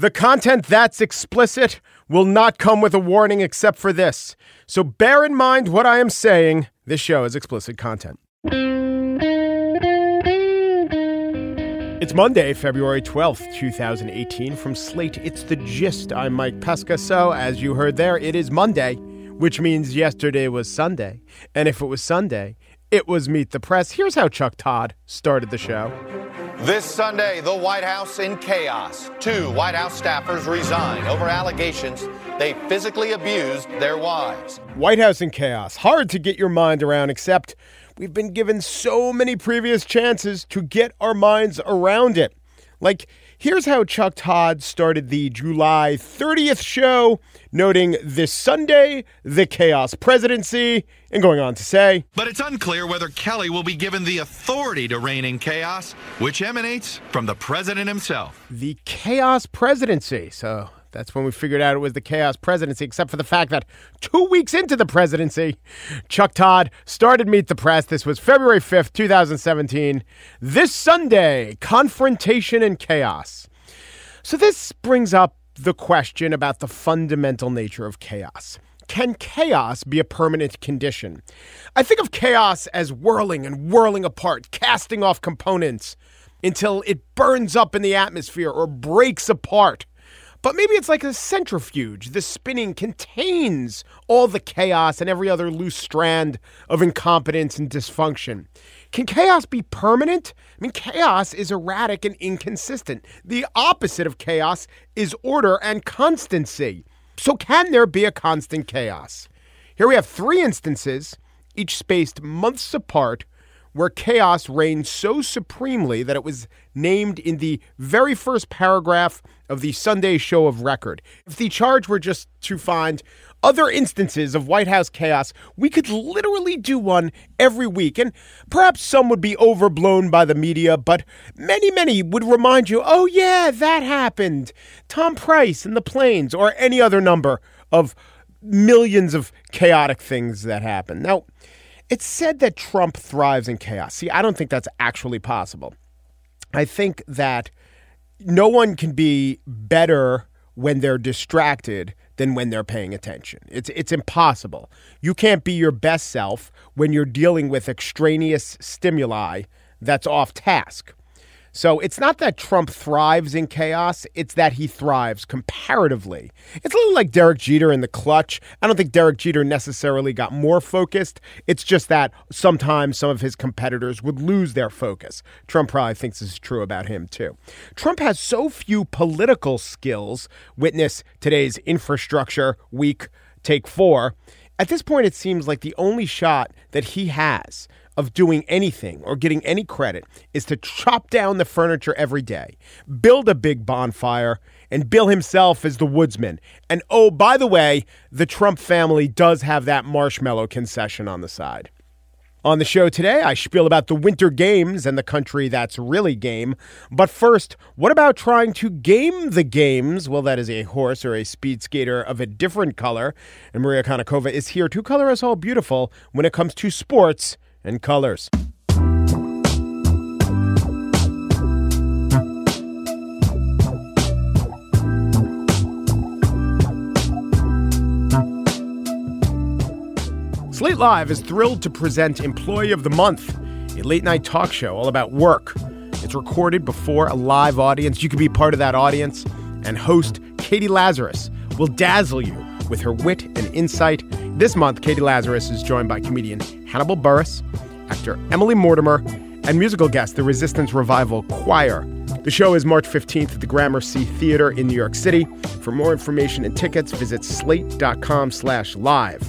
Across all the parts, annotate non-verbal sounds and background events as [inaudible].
The content that's explicit will not come with a warning except for this. So bear in mind what I am saying. This show is explicit content. It's Monday, February 12th, 2018. From Slate, it's The Gist. I'm Mike Pesca. So, as you heard there, it is Monday, which means yesterday was Sunday. And if it was Sunday, it was Meet the Press. Here's how Chuck Todd started the show. This Sunday, the White House in chaos. Two White House staffers resign over allegations they physically abused their wives. White House in chaos. Hard to get your mind around, except we've been given so many previous chances to get our minds around it. Like, here's how Chuck Todd started the July 30th show, noting this Sunday, the chaos presidency, and going on to say, But it's unclear whether Kelly will be given the authority to rein in chaos, which emanates from the president himself. The chaos presidency. So that's when we figured out it was the chaos presidency, except for the fact that two weeks into the presidency, Chuck Todd started Meet the Press. This was February 5th, 2017. This Sunday, confrontation and chaos. So this brings up the question about the fundamental nature of chaos. Can chaos be a permanent condition? I think of chaos as whirling and whirling apart, casting off components until it burns up in the atmosphere or breaks apart. But maybe it's like a centrifuge. The spinning contains all the chaos and every other loose strand of incompetence and dysfunction. Can chaos be permanent? I mean, chaos is erratic and inconsistent. The opposite of chaos is order and constancy. So, can there be a constant chaos? Here we have three instances, each spaced months apart, where chaos reigned so supremely that it was named in the very first paragraph of the Sunday show of record. If the charge were just to find other instances of White House chaos, we could literally do one every week. And perhaps some would be overblown by the media, but many, many would remind you, oh, yeah, that happened. Tom Price and the planes, or any other number of millions of chaotic things that happen. Now, it's said that Trump thrives in chaos. See, I don't think that's actually possible. I think that no one can be better when they're distracted than when they're paying attention. It's it's impossible. You can't be your best self when you're dealing with extraneous stimuli that's off task. So it's not that Trump thrives in chaos, it's that he thrives comparatively. It's a little like Derek Jeter in the clutch. I don't think Derek Jeter necessarily got more focused. It's just that sometimes some of his competitors would lose their focus. Trump probably thinks this is true about him too. Trump has so few political skills, witness today's infrastructure week, take four. At this point, it seems like the only shot that he has of doing anything or getting any credit is to chop down the furniture every day, build a big bonfire, and bill himself as the woodsman. And oh, by the way, the Trump family does have that marshmallow concession on the side. On the show today, I spiel about the Winter Games and the country that's really game. But first, what about trying to game the games? Well, that is a horse or a speed skater of a different color. And Maria Konnikova is here to color us all beautiful when it comes to sports and colors. Slate Live is thrilled to present Employee of the Month, a late night talk show all about work. It's recorded before a live audience. You can be part of that audience, and host Katie Lazarus will dazzle you with her wit and insight. This month, Katie Lazarus is joined by comedian Hannibal Buress, actor Emily Mortimer, and musical guest, the Resistance Revival Choir. The show is March 15th at the Gramercy Theater in New York City. For more information and tickets, visit slate.com slash live.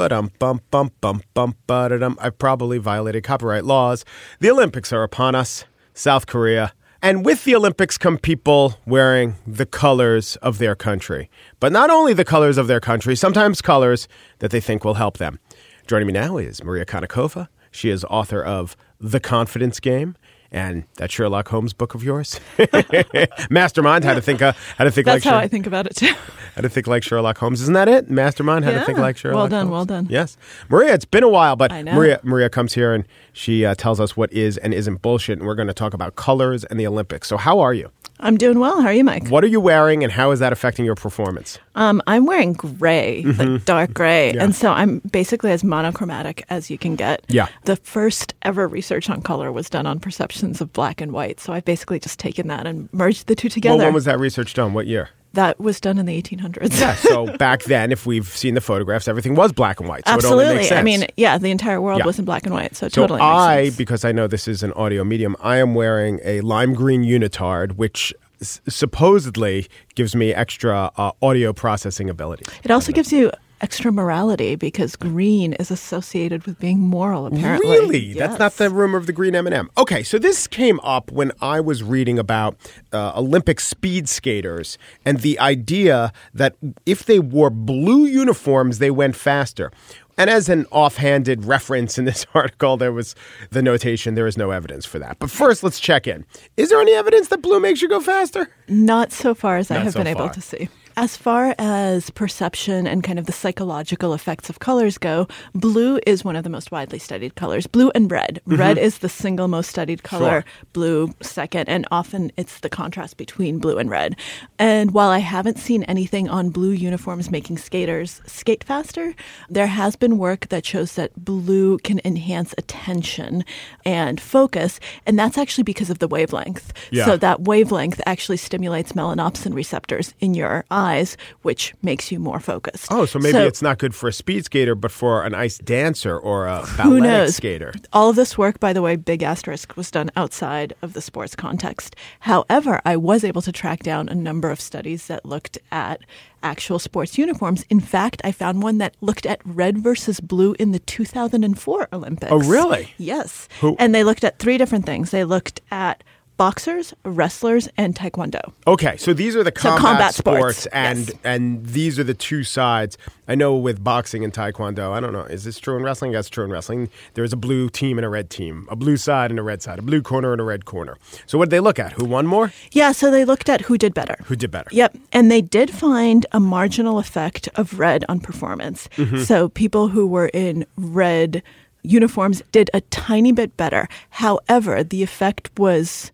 Ba-dum, bum, bum, bum, bum, ba-da-dum. I've probably violated copyright laws. The Olympics are upon us. South Korea. And with the Olympics come people wearing the colors of their country. But not only the colors of their country, sometimes colors that they think will help them. Joining me now is Maria Konnikova. She is author of The Confidence Game and that Sherlock Holmes book of yours, [laughs] Mastermind. How to think, uh, how to think That's like how Sher- I think about it too. [laughs] how to think like Sherlock Holmes. Isn't that it? Mastermind. How to Yeah. think like Sherlock. Holmes. Well done, Holmes? well done. Yes, Maria. It's been a while, but Maria Maria comes here and she uh, tells us what is and isn't bullshit, and we're going to talk about colors and the Olympics. So, how are you? I'm doing well. How are you, Mike? What are you wearing, and how is that affecting your performance? Um, I'm wearing gray, like dark gray, Mm-hmm. Yeah. and so I'm basically as monochromatic as you can get. Yeah. The first ever research on color was done on perceptions of black and white, so I've basically just taken that and merged the two together. Well, when was that research done? What year? That was done in the 1800s. Yeah, so [laughs] back then, if we've seen the photographs, everything was black and white. So It only Absolutely. I mean, yeah, the entire world Yeah. was in black and white, so So totally makes I, because I know this is an audio medium, I am wearing a lime green unitard, which s- supposedly gives me extra uh, audio processing ability. It also gives you extra morality because green is associated with being moral. Apparently, Really? That's not the rumor of the green M&M. Okay, so this came up when I was reading about uh, Olympic speed skaters and the idea that if they wore blue uniforms, they went faster. And as an offhanded reference in this [laughs] article, there was the notation there is no evidence for that. But first, let's check in. Is there any evidence that blue makes you go faster? Not so far as I have so been able to see. As far as perception and kind of the psychological effects of colors go, blue is one of the most widely studied colors. Blue and red. Mm-hmm. Red is the single most studied color, Sure. blue second, and often it's the contrast between blue and red. And while I haven't seen anything on blue uniforms making skaters skate faster, there has been work that shows that blue can enhance attention and focus, and that's actually because of the wavelength. Yeah. So that wavelength actually stimulates melanopsin receptors in your eyes, which makes you more focused. Oh, so maybe it's not good for a speed skater, but for an ice dancer or a who balletic knows? skater. All of this work, by the way, big asterisk, was done outside of the sports context. However, I was able to track down a number of studies that looked at actual sports uniforms. In fact, I found one that looked at red versus blue in the 2004 Olympics. Oh, really? Yes. Who- And they looked at three different things. They looked at boxers, wrestlers, and taekwondo. Okay, so these are the So combat, combat sports, sports, and yes. and these are the two sides. I know with boxing and taekwondo, I don't know, is this true in wrestling? That's true in wrestling. There's a blue team and a red team, a blue side and a red side, a blue corner and a red corner. So what did they look at? Who won more? Yeah, so they looked at who did better. Who did better? Yep. And they did find a marginal effect of red on performance. Mm-hmm. So people who were in red uniforms did a tiny bit better. However, the effect was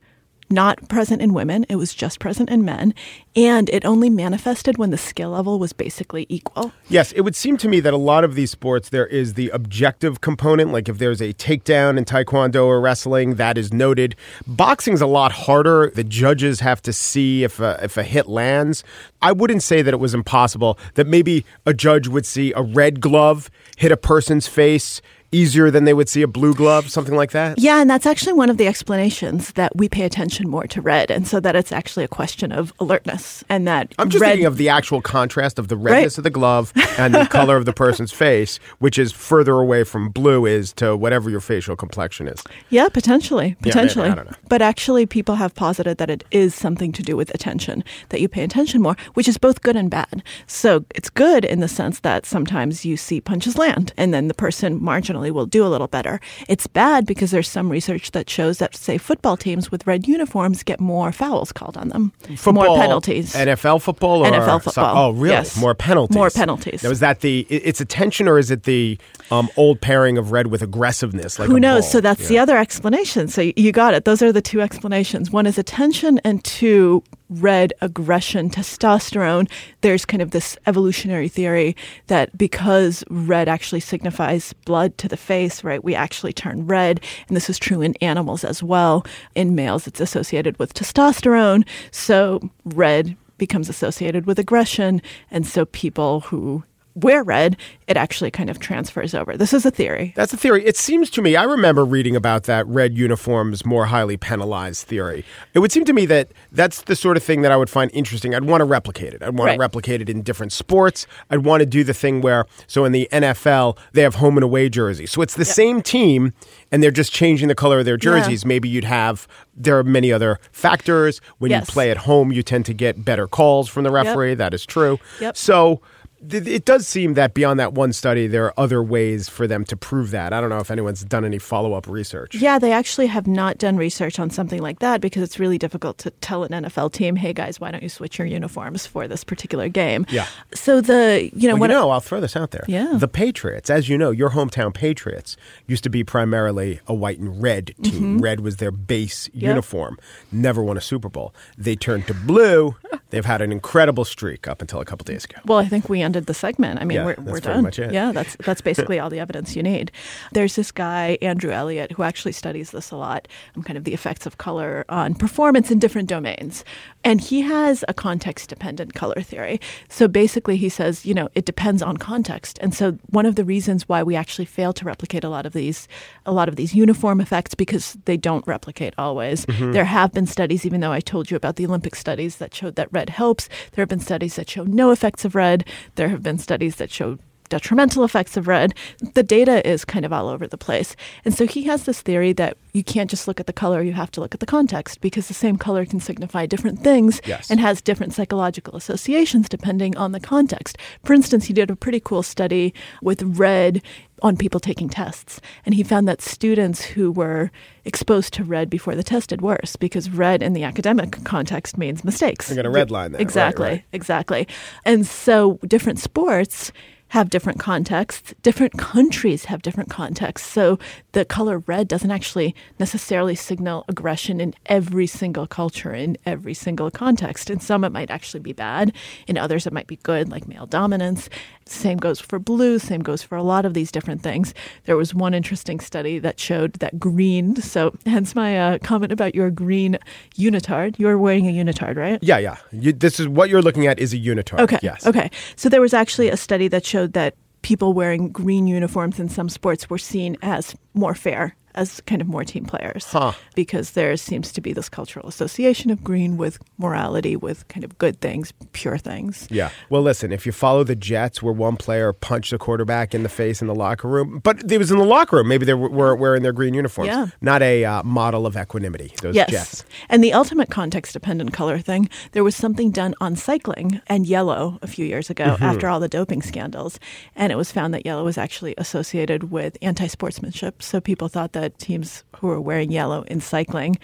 not present in women, it was just present in men. And it only manifested when the skill level was basically equal. Yes, it would seem to me that a lot of these sports there is the objective component. Like if there's a takedown in taekwondo or wrestling, that is noted. Boxing's a lot harder. The judges have to see if a, if a hit lands. I wouldn't say that it was impossible. That maybe a judge would see a red glove hit a person's face easier than they would see a blue glove, something like that. Yeah, and that's actually one of the explanations that we pay attention more to red, and so that it's actually a question of alertness, and that I'm just red thinking of the actual contrast of the redness Right. of the glove and the color of the person's [laughs] face, which is further away from blue is to whatever your facial complexion is. Yeah, potentially, maybe, potentially. I don't know. But actually, people have posited that it is something to do with attention, that you pay attention more, which is both good and bad. So it's good in the sense that sometimes you see punches land, and then the person marginally will do a little better. It's bad because there's some research that shows that, say, football teams with red uniforms get more fouls called on them, Football, more penalties. NFL football, or NFL football. oh, really? Yes. More penalties. More penalties. Now, is that the? It's attention, or is it the um, old pairing of red with aggressiveness? Like Who knows? bull? So that's the other explanation. So you got it. Those are the two explanations. One is attention, and two, red aggression, testosterone. There's kind of this evolutionary theory that because red actually signifies blood to the face, right, we actually turn red. And this is true in animals as well. In males, it's associated with testosterone. So red becomes associated with aggression. And so people who wear red, it actually kind of transfers over. This is a theory. That's a theory. It seems to me, I remember reading about that red uniforms more highly penalized theory. It would seem to me that that's the sort of thing that I would find interesting. I'd want to replicate it. I'd want Right. to replicate it in different sports. I'd want to do the thing where, so in the NFL, they have home and away jerseys. So it's the same team and they're just changing the color of their jerseys. Maybe you'd have, there are many other factors. When Yes. you play at home, you tend to get better calls from the referee. That is true. Yep. So it does seem that beyond that one study, there are other ways for them to prove that. I don't know if anyone's done any follow up research. Yeah, they actually have not done research on something like that because it's really difficult to tell an NFL team, "Hey guys, why don't you switch your uniforms for this particular game?" Yeah. So the you know Well, what you know, I'll throw this out there. Yeah. The Patriots, as you know, your hometown Patriots used to be primarily a white and red team. Mm-hmm. Red was their base uniform. Never won a Super Bowl. They turned to blue. [laughs] They've had an incredible streak up until a couple days ago. Well, I think we ended the segment. I mean, Yeah, we're, we're done. Yeah, that's that's [laughs] basically all the evidence you need. There's this guy Andrew Elliot who actually studies this a lot, um, kind of the effects of color on performance in different domains, and he has a context-dependent color theory. So basically, he says, you know, it depends on context, and so one of the reasons why we actually fail to replicate a lot of these, a lot of these uniform effects because they don't replicate always. Mm-hmm. There have been studies, even though I told you about the Olympic studies that showed that red helps. There have been studies that show no effects of red. There have been studies that show detrimental effects of red. The data is kind of all over the place. And so he has this theory that you can't just look at the color, you have to look at the context because the same color can signify different things Yes. and has different psychological associations depending on the context. For instance, he did a pretty cool study with red on people taking tests. And he found that students who were exposed to red before the test did worse because red in the academic context means mistakes. You got a red line there. Right, Exactly, right. exactly. And so different sports have different contexts. Different countries have different contexts. So the color red doesn't actually necessarily signal aggression in every single culture, in every single context. In some, it might actually be bad. In others, it might be good, like male dominance. Same goes for blue. Same goes for a lot of these different things. There was one interesting study that showed that green, so [laughs] hence my uh, comment about your green unitard. You're wearing a unitard, right? Yeah, yeah. You, this is what you're looking at is a unitard. Okay. Yes. Okay. So there was actually a study that showed that people wearing green uniforms in some sports were seen as more fair, as kind of more team players. Huh. Because there seems to be this cultural association of green with morality, with kind of good things, pure things. Yeah. Well, listen, if you follow the Jets where one player punched a quarterback in the face in the locker room, but it was in the locker room, maybe they were wearing their green uniforms. Yeah. Not a uh, model of equanimity, those Yes. Jets. And the ultimate context dependent color thing, there was something done on cycling and yellow a few years ago Mm-hmm. after all the doping scandals. And it was found that yellow was actually associated with anti sportsmanship. So people thought that teams who were wearing yellow in cycling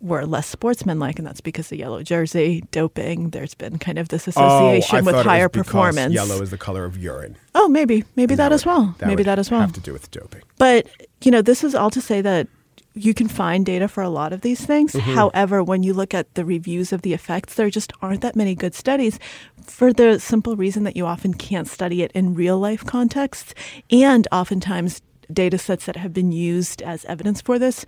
were less sportsmanlike, and that's because the yellow jersey, doping, there's been kind of this Oh, association with it was higher performance. Yellow is the color of urine. oh, maybe, maybe that, as would- well. maybe would that as well. Have to do with doping. But, you know, this is all to say that you can find data for a lot of these things. Mm-hmm. However, when you look at the reviews of the effects, there just aren't that many good studies for the simple reason that you often can't study it in real life contexts. And oftentimes, data sets that have been used as evidence for this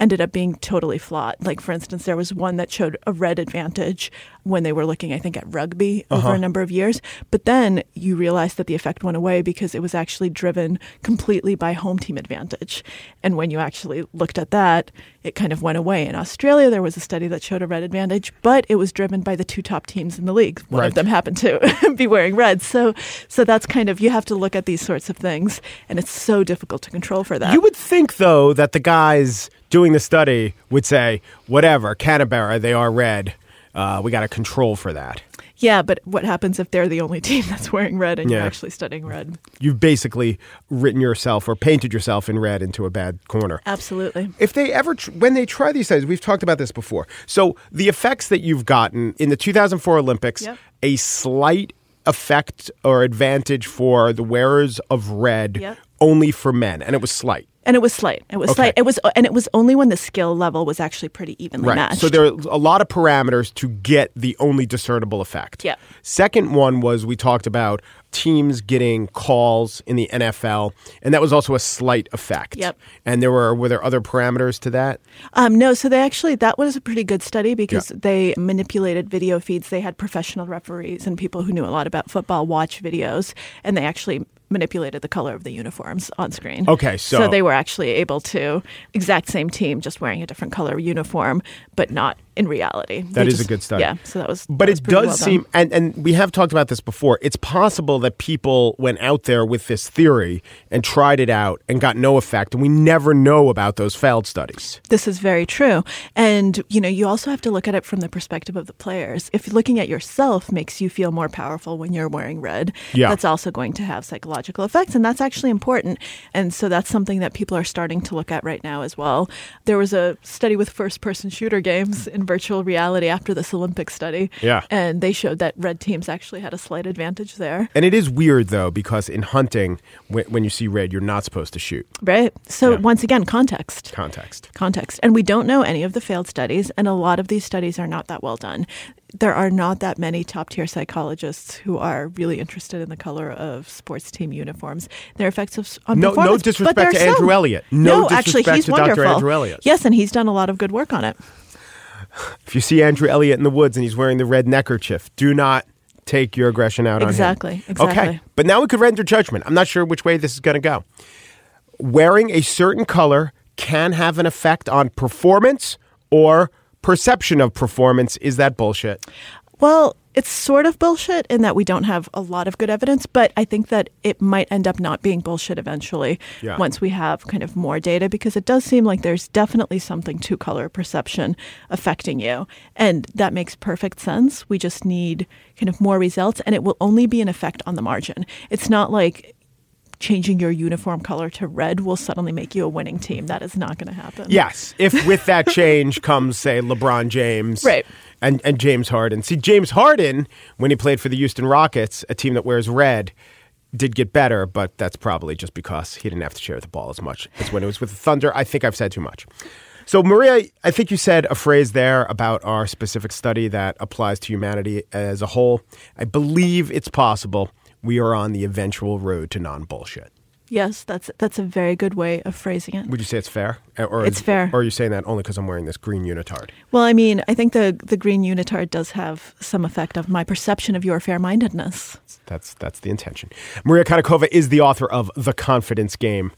ended up being totally flawed. Like, for instance, there was one that showed a red advantage when they were looking, I think, at rugby over uh-huh. a number of years. But then you realize that the effect went away because it was actually driven completely by home team advantage. And when you actually looked at that, it kind of went away. In Australia, there was a study that showed a red advantage, but it was driven by the two top teams in the league. One Right. of them happened to [laughs] be wearing red. So, so that's kind of you have to look at these sorts of things, and it's so difficult to control for that. You would think, though, that the guys doing the study would say, whatever, Canberra, they are red. Uh, we got a control for that. yeah, but what happens if they're the only team [laughs] that's wearing red and Yeah. you're actually studying red? You've basically written yourself or painted yourself in red into a bad corner. Absolutely. If they ever, tr- when they try these studies, we've talked about this before. So the effects that you've gotten in the 2004 Olympics, Yep. a slight effect or advantage for the wearers of red Yep. only for men, and it was slight. And it was slight. It was Okay. slight. It was, and it was only when the skill level was actually pretty evenly Right. matched. So there are a lot of parameters to get the only discernible effect. Yep. Second one was we talked about teams getting calls in the NFL, and that was also a slight effect. Yep. And there were were there other parameters to that? Um, no, so they actually that was a pretty good study because they manipulated video feeds. They had professional referees and people who knew a lot about football watch videos, and they actually manipulated the color of the uniforms on screen. Okay, so- they were actually able to exact same team just wearing a different color uniform, but not in reality. That They is a good study. Yeah, so that was. But that was it does well seem, and, and we have talked about this before, it's possible that people went out there with this theory and tried it out and got no effect, and we never know about those failed studies. This is very true. And, you know, you also have to look at it from the perspective of the players. If looking at yourself makes you feel more powerful when you're wearing red, Yeah. that's also going to have psychological effects. And that's actually important. And so that's something that people are starting to look at right now as well. There was a study with first person shooter games in virtual reality after this Olympic study. Yeah. And they showed that red teams actually had a slight advantage there. And it is weird, though, because in hunting, when, when you see red, you're not supposed to shoot. Right? So, Yeah. once again, context. Context. context. And we don't know any of the failed studies, and a lot of these studies are not that well done. There are not that many top tier psychologists who are really interested in the color of sports team uniforms, their effects of, on No- no performance. but disrespect to Andrew some. Elliot. No actually, disrespect he's to Dr. wonderful. Andrew Elliot. Yes, and he's done a lot of good work on it. If you see Andrew Elliot in the woods and he's wearing the red neckerchief, do not take your aggression out Exactly, on him. Exactly. Exactly. Okay. But now we could render judgment. I'm not sure which way this is going to go. Wearing a certain color can have an effect on performance or perception of performance. Is that bullshit? Well, it's sort of bullshit in that we don't have a lot of good evidence, but I think that it might end up not being bullshit eventually Yeah. once we have kind of more data because it does seem like there's definitely something to color perception affecting you. And that makes perfect sense. We just need kind of more results, and it will only be an effect on the margin. It's not like changing your uniform color to red will suddenly make you a winning team. That is not going to happen. Yes. If with that change comes, say, LeBron James. [laughs] Right. And, and James Harden. See, James Harden, when he played for the Houston Rockets, a team that wears red, did get better, but that's probably just because he didn't have to share the ball as much as when it was with the Thunder. I think I've said too much. So, Maria, I think you said a phrase there about our specific study that applies to humanity as a whole. I believe it's possible we are on the eventual road to non bullshit. Yes, that's that's a very good way of phrasing it. Would you say it's fair? Uh, or It's fair. Or are you saying that only because I'm wearing this green unitard? Well, I mean, I think the the green unitard does have some effect of my perception of your fair mindedness. That's that's the intention. Maria Konnikova is the author of The Confidence Game,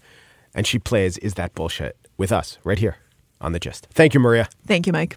and she plays Is That Bullshit with us right here on The Gist. Thank you, Maria. Thank you, Mike.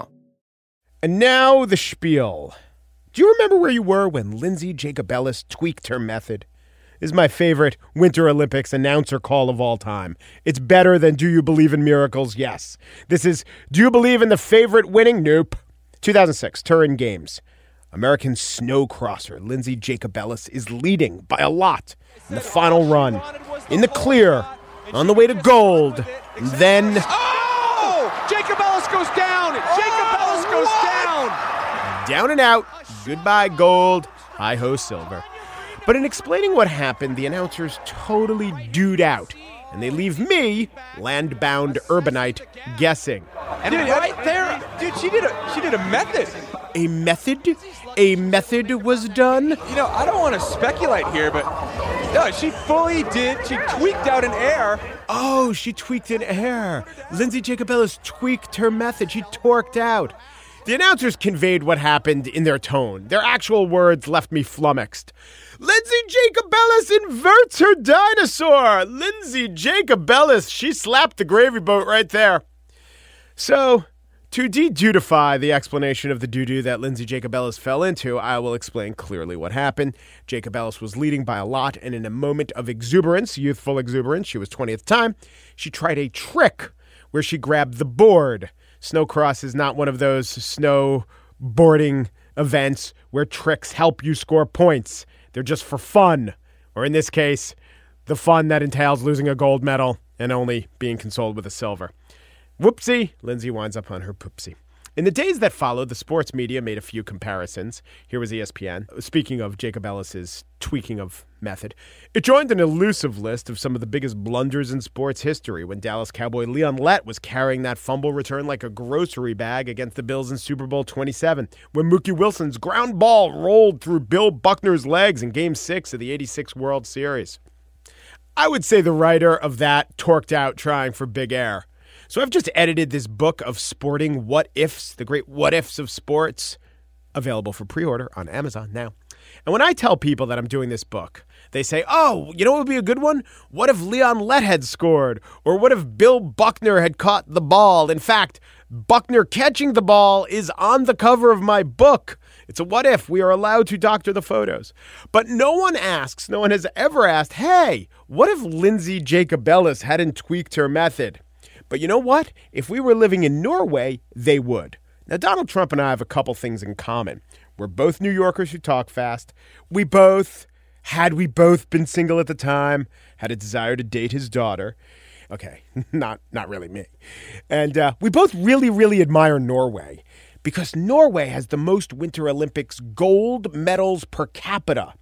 And now the spiel. Do you remember where you were when Lindsey Jacobellis tweaked her method? Is my favorite Winter Olympics announcer call of all time. It's better than Do You Believe in Miracles? Yes. This is Do You Believe in the Favorite Winning? Nope. 2006, Turin Games. American snow crosser Lindsey Jacobellis is leading by a lot in the final run. In the clear, on the way to gold. And then. Oh! Jacobellis goes down! Jacob Ellis goes down! Down and out. Goodbye, gold. Hi ho, silver. But in explaining what happened, the announcers totally dude out. And they leave me, land-bound urbanite, guessing. And right there, dude, she did a she did a method. A method? A method was done? You know, I don't want to speculate here, but no, she fully did. She tweaked out an air. Oh, she tweaked an air. Lindsey Jacobellis tweaked her method. She torqued out. The announcers conveyed what happened in their tone. Their actual words left me flummoxed. Lindsey Jacobellis inverts her dinosaur. Lindsey Jacobellis, she slapped the gravy boat right there. So, to de-dudify the explanation of the doo-doo that Lindsey Jacobellis fell into, I will explain clearly what happened. Jacobellis was leading by a lot, and in a moment of exuberance, youthful exuberance, she was 20th time, she tried a trick where she grabbed the board. Snowcross is not one of those snowboarding events where tricks help you score points. They're just for fun, or in this case, the fun that entails losing a gold medal and only being consoled with a silver. Whoopsie, Lindsey winds up on her poopsie. In the days that followed, the sports media made a few comparisons. Here was ESPN. Speaking of Jacobellis's tweaking of method, it joined an elusive list of some of the biggest blunders in sports history when Dallas Cowboy Leon Lett was carrying that fumble return like a grocery bag against the Bills in Super Bowl 27, when Mookie Wilson's ground ball rolled through Bill Buckner's legs in Game 6 of the 86 World Series. I would say the writer of that torqued out trying for big air. So I've just edited this book of sporting what ifs, the great what ifs of sports, available for pre order on Amazon now. And when I tell people that I'm doing this book, they say, oh, you know what would be a good one? What if Leon Lett had scored? Or what if Bill Buckner had caught the ball? In fact, Buckner catching the ball is on the cover of my book. It's a what if. We are allowed to doctor the photos. But no one asks, no one has ever asked, hey, what if Lindsey Jacobellis hadn't tweaked her method? But you know what? If we were living in Norway, they would. Now, Donald Trump and I have a couple things in common. We're both New Yorkers who talk fast. We both, had we both been single at the time, had a desire to date his daughter. Okay, [laughs] not not really me. And uh, we both really, really admire Norway because Norway has the most Winter Olympics gold medals per capita.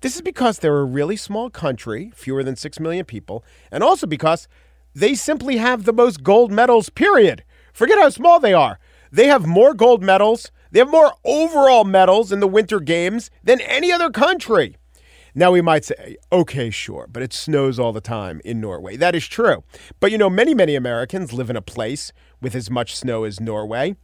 This is because they're a really small country, fewer than 6 million people, and also because they simply have the most gold medals, period. Forget how small they are. They have more gold medals, they have more overall medals in the Winter Games than any other country. Now we might say, okay, sure, but it snows all the time in Norway. That is true. But you know, many, many Americans live in a place with as much snow as Norway.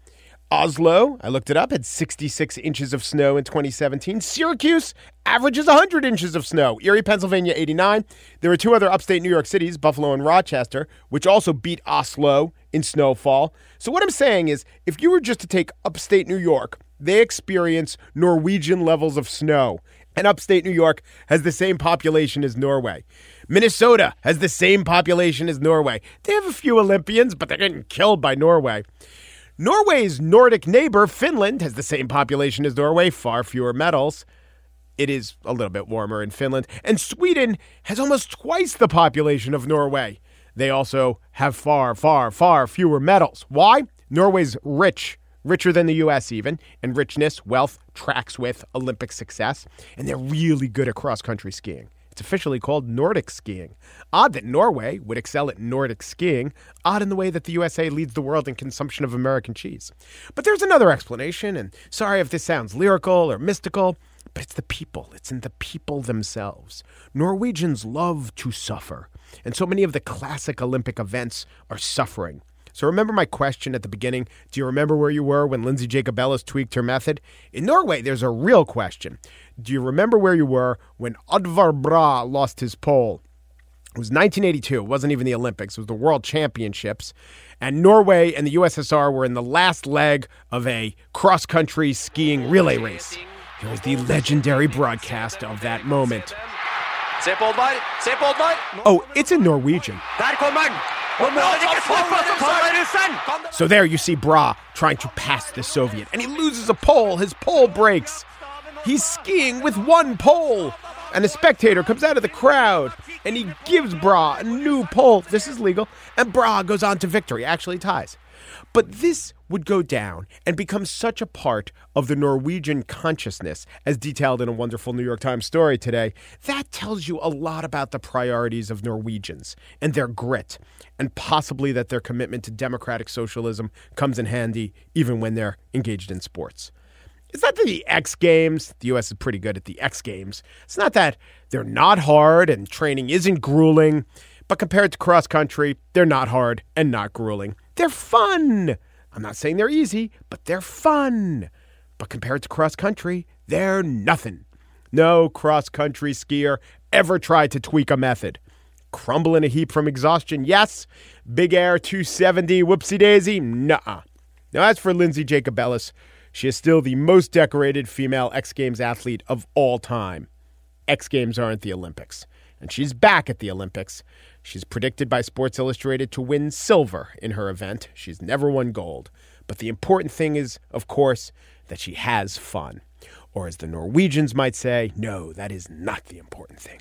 Oslo, I looked it up, had 66 inches of snow in 2017. Syracuse averages 100 inches of snow. Erie, Pennsylvania, 89. There are two other upstate New York cities, Buffalo and Rochester, which also beat Oslo in snowfall. So, what I'm saying is, if you were just to take upstate New York, they experience Norwegian levels of snow. And upstate New York has the same population as Norway. Minnesota has the same population as Norway. They have a few Olympians, but they're getting killed by Norway. Norway's Nordic neighbor, Finland, has the same population as Norway, far fewer medals. It is a little bit warmer in Finland. And Sweden has almost twice the population of Norway. They also have far, far, far fewer medals. Why? Norway's rich, richer than the US even, and richness, wealth tracks with Olympic success, and they're really good at cross country skiing. It's officially called Nordic skiing. Odd that Norway would excel at Nordic skiing. Odd in the way that the USA leads the world in consumption of American cheese. But there's another explanation, and sorry if this sounds lyrical or mystical, but it's the people. It's in the people themselves. Norwegians love to suffer, and so many of the classic Olympic events are suffering. So remember my question at the beginning. Do you remember where you were when Lindsey Jacobellis tweaked her method? In Norway, there's a real question. Do you remember where you were when Oddvar Bra lost his pole? It was 1982. It wasn't even the Olympics. It was the World Championships. And Norway and the USSR were in the last leg of a cross country skiing relay race. Here was the legendary broadcast of that moment. Oh, it's in Norwegian. So there you see Bra trying to pass the Soviet, and he loses a pole. His pole breaks. He's skiing with one pole. And a spectator comes out of the crowd and he gives Bra a new pole. This is legal. And Bra goes on to victory, actually ties. But this would go down and become such a part of the Norwegian consciousness, as detailed in a wonderful New York Times story today. That tells you a lot about the priorities of Norwegians and their grit, and possibly that their commitment to democratic socialism comes in handy even when they're engaged in sports. It's not that the X Games, the U.S. is pretty good at the X Games. It's not that they're not hard and training isn't grueling, but compared to cross country, they're not hard and not grueling. They're fun. I'm not saying they're easy, but they're fun. But compared to cross country, they're nothing. No cross country skier ever tried to tweak a method. Crumble in a heap from exhaustion, yes. Big Air 270, whoopsie daisy, nah. Now, as for Lindsey Jacobellis, she is still the most decorated female X Games athlete of all time. X Games aren't the Olympics, and she's back at the Olympics. She's predicted by Sports Illustrated to win silver in her event. She's never won gold. But the important thing is, of course, that she has fun. Or as the Norwegians might say, no, that is not the important thing.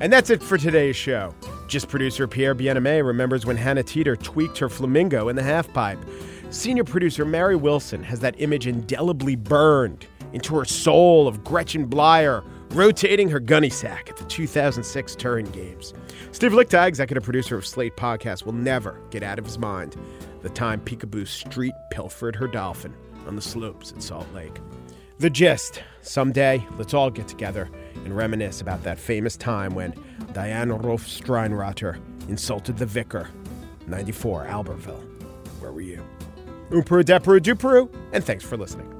And that's it for today's show. Gist producer Pierre Bienaimé remembers when Hannah Teter tweaked her flamingo in the halfpipe. Senior producer Mary Wilson has that image indelibly burned into her soul of Gretchen Bleiler rotating her gunny sack at the 2006 Turin Games. Steve Lickteig, executive producer of Slate Podcast, will never get out of his mind the time Picabo Street pilfered her dolphin on the slopes at Salt Lake. The gist someday, let's all get together and reminisce about that famous time when Diann Roffe-Steinrotter insulted the vicar. 94 Albertville. Where were you? Umperu, Deperu, Duperu, and thanks for listening.